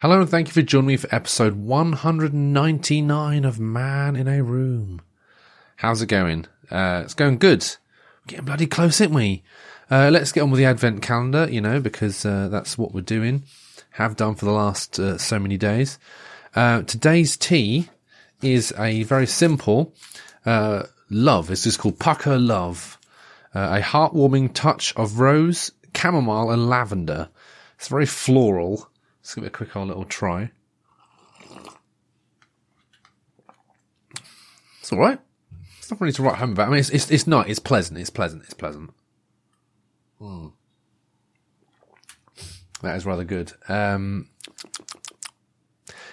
Hello and thank you for joining me for episode 199 of Man in a Room. How's it going? Uh, it's going good. We're getting bloody close, aren't we? Uh, let's get on with the advent calendar, you know, because uh, that's what we're doing. Have done for the last uh, so many days. Uh, today's tea is a very simple uh, love. It's just called Pukka Love. a heartwarming touch of rose, chamomile and lavender. It's very floral. Let's give it a quick old little try. It's all right. It's not really to write home about. I mean, it's it's, it's not. It's pleasant. It's pleasant. It's pleasant. Mm. That is rather good. Um,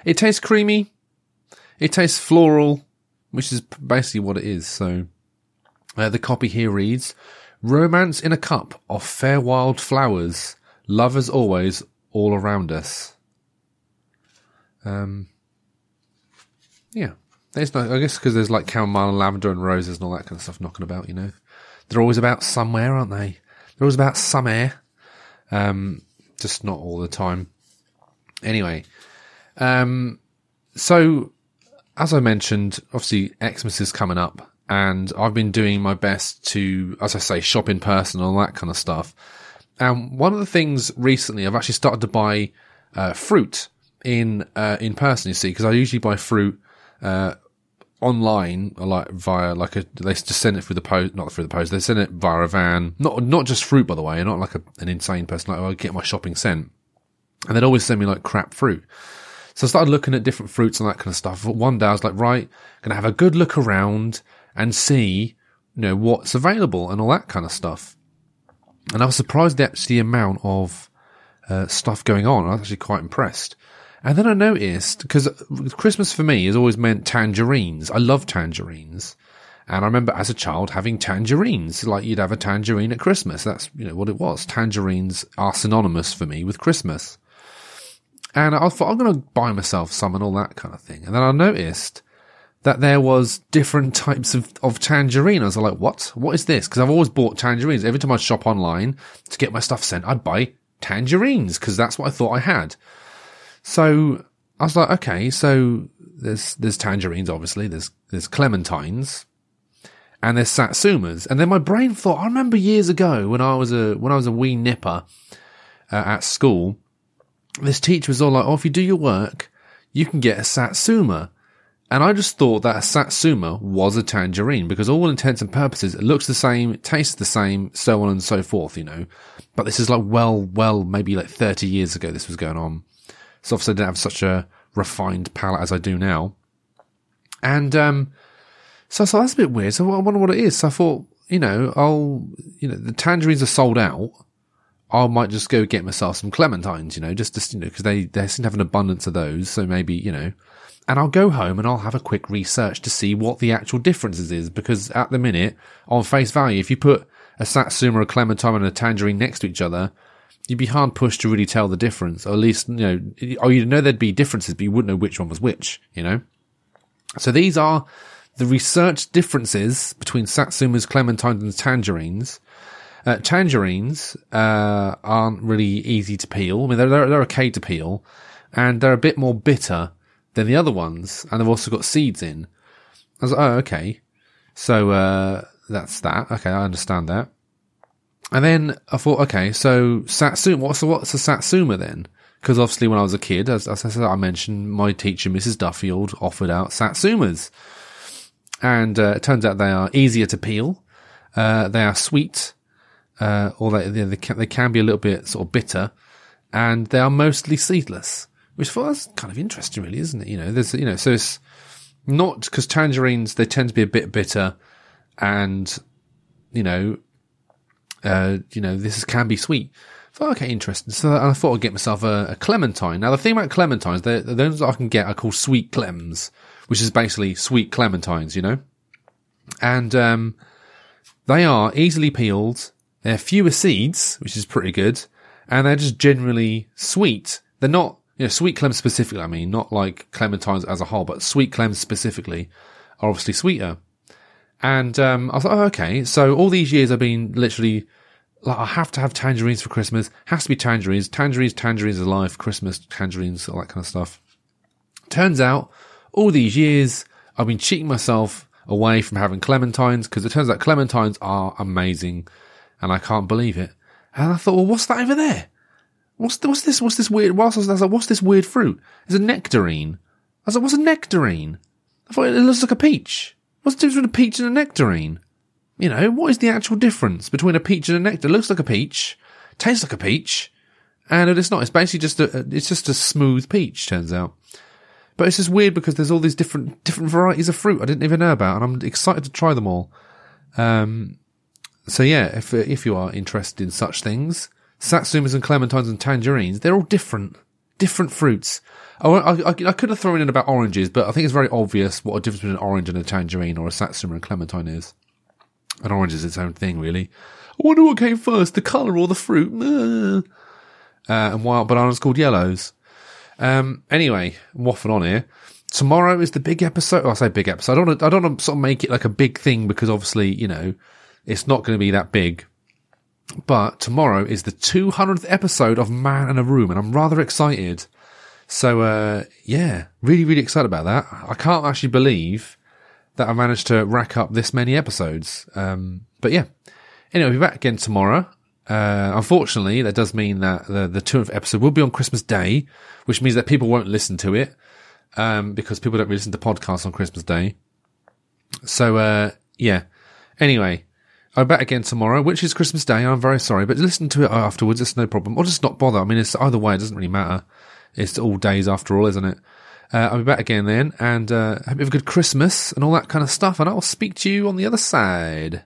it tastes creamy. It tastes floral, which is basically what it is. So, uh, the copy here reads: "Romance in a cup of fair wild flowers, love as always, all around us. Um, yeah, there's no, I guess because there's like chamomile and lavender and roses and all that kind of stuff knocking about, you know. They're always about somewhere, aren't they? They're always about somewhere. Um, just not all the time. Anyway, um, so as I mentioned, obviously Xmas is coming up and I've been doing my best to, as I say, shop in person and all that kind of stuff. And one of the things recently, I've actually started to buy uh, fruit in uh, in person. You see, because I usually buy fruit uh, online, like via like a they just send it through the post, not through the post. They send it via a van. Not not just fruit, by the way. Not like a, an insane person. Like I get my shopping sent, and they'd always send me like crap fruit. So I started looking at different fruits and that kind of stuff. But one day I was like, right, gonna have a good look around and see, you know, what's available and all that kind of stuff. And I was surprised at the amount of uh, stuff going on. I was actually quite impressed. And then I noticed, because Christmas for me has always meant tangerines. I love tangerines. And I remember as a child having tangerines, like you'd have a tangerine at Christmas. That's, you know, what it was. Tangerines are synonymous for me with Christmas. And I thought, I'm going to buy myself some and all that kind of thing. And then I noticed that there was different types of, of tangerine. I was like, what? What is this? Because I've always bought tangerines. Every time I shop online to get my stuff sent, I'd buy tangerines because that's what I thought I had. So I was like, okay, so there's, there's tangerines, obviously. There's, there's clementines and there's satsumas. And then my brain thought, I remember years ago when I was a, when I was a wee nipper uh, at school, this teacher was all like, oh, if you do your work, you can get a satsuma. And I just thought that a satsuma was a tangerine because all intents and purposes, it looks the same, tastes the same, so on and so forth, you know. But this is like well, well, maybe like 30 years ago this was going on. So obviously I didn't have such a refined palate as I do now. And, um, so I thought that's a bit weird. So I wonder what it is. So I thought, you know, I'll, you know, the tangerines are sold out. I might just go get myself some clementines, you know, just to, you know, because they, they seem to have an abundance of those. So maybe, you know, and I'll go home and I'll have a quick research to see what the actual differences is because at the minute, on face value, if you put a satsuma, a clementine and a tangerine next to each other, you'd be hard pushed to really tell the difference, or at least, you know, or you'd know there'd be differences, but you wouldn't know which one was which, you know? So these are the research differences between satsumas, clementines and tangerines. Uh, tangerines, uh, aren't really easy to peel. I mean, they're, they're, they're okay to peel and they're a bit more bitter than the other ones, and they've also got seeds in. I was like, oh, okay. So, uh, that's that. Okay, I understand that. And then I thought, okay, so Satsuma, what's the, what's a Satsuma then? Because obviously when I was a kid, as, as I said, I mentioned my teacher, Mrs. Duffield, offered out Satsumas. And, uh, it turns out they are easier to peel. Uh, they are sweet, uh, or they, they, they, can, they can be a little bit sort of bitter, and they are mostly seedless which us kind of interesting, really, isn't it? You know, there's, you know, so it's not because tangerines, they tend to be a bit bitter and, you know, uh, you know, this is, can be sweet. thought, okay, interesting. So I thought I'd get myself a, a clementine. Now, the thing about clementines, the those I can get are called sweet clems, which is basically sweet clementines, you know? And, um, they are easily peeled. They're fewer seeds, which is pretty good. And they're just generally sweet. They're not know, sweet clems specifically, I mean, not like clementines as a whole, but sweet clems specifically are obviously sweeter. And, um, I thought, oh, okay. So all these years I've been literally like I have to have tangerines for Christmas. Has to be tangerines. Tangerines, tangerines are life. Christmas, tangerines, all that kind of stuff. Turns out, all these years, I've been cheating myself away from having clementines because it turns out clementines are amazing, and I can't believe it. And I thought, well, what's that over there? What's what's this? What's this weird? Whilst I was, I was like, what's this weird fruit? It's a nectarine. I was like, what's a nectarine? I thought it looks like a peach. What's the difference between a peach and a nectarine? You know, what is the actual difference between a peach and a nectar? It looks like a peach, tastes like a peach, and it's not. It's basically just a, it's just a smooth peach, turns out. But it's just weird because there's all these different, different varieties of fruit I didn't even know about, and I'm excited to try them all. Um, so yeah, if, if you are interested in such things, satsumas and clementines and tangerines, they're all different, different fruits. I, I, I could have thrown in about oranges, but I think it's very obvious what a difference between an orange and a tangerine or a satsuma and clementine is. An orange is its own thing, really. I wonder what came first, the colour or the fruit. Uh, and wild bananas called yellows. Um, anyway, I'm waffling on here. Tomorrow is the big episode. Oh, I say big episode. I don't want to, I don't want to sort of make it like a big thing because obviously, you know, it's not going to be that big. But tomorrow is the 200th episode of Man in a Room and I'm rather excited. So, uh, yeah, really, really excited about that. I can't actually believe that I managed to rack up this many episodes. Um, but yeah. Anyway, we'll be back again tomorrow. Uh, unfortunately, that does mean that the, the 200th episode will be on Christmas Day, which means that people won't listen to it, um, because people don't really listen to podcasts on Christmas Day. So, uh, yeah. Anyway, I'll be back again tomorrow, which is Christmas Day. I'm very sorry, but listen to it afterwards. It's no problem. Or just not bother. I mean, it's either way. It doesn't really matter. It's all days after all, isn't it? Uh, I'll be back again then, and uh, hope you have a good Christmas and all that kind of stuff, and I'll speak to you on the other side.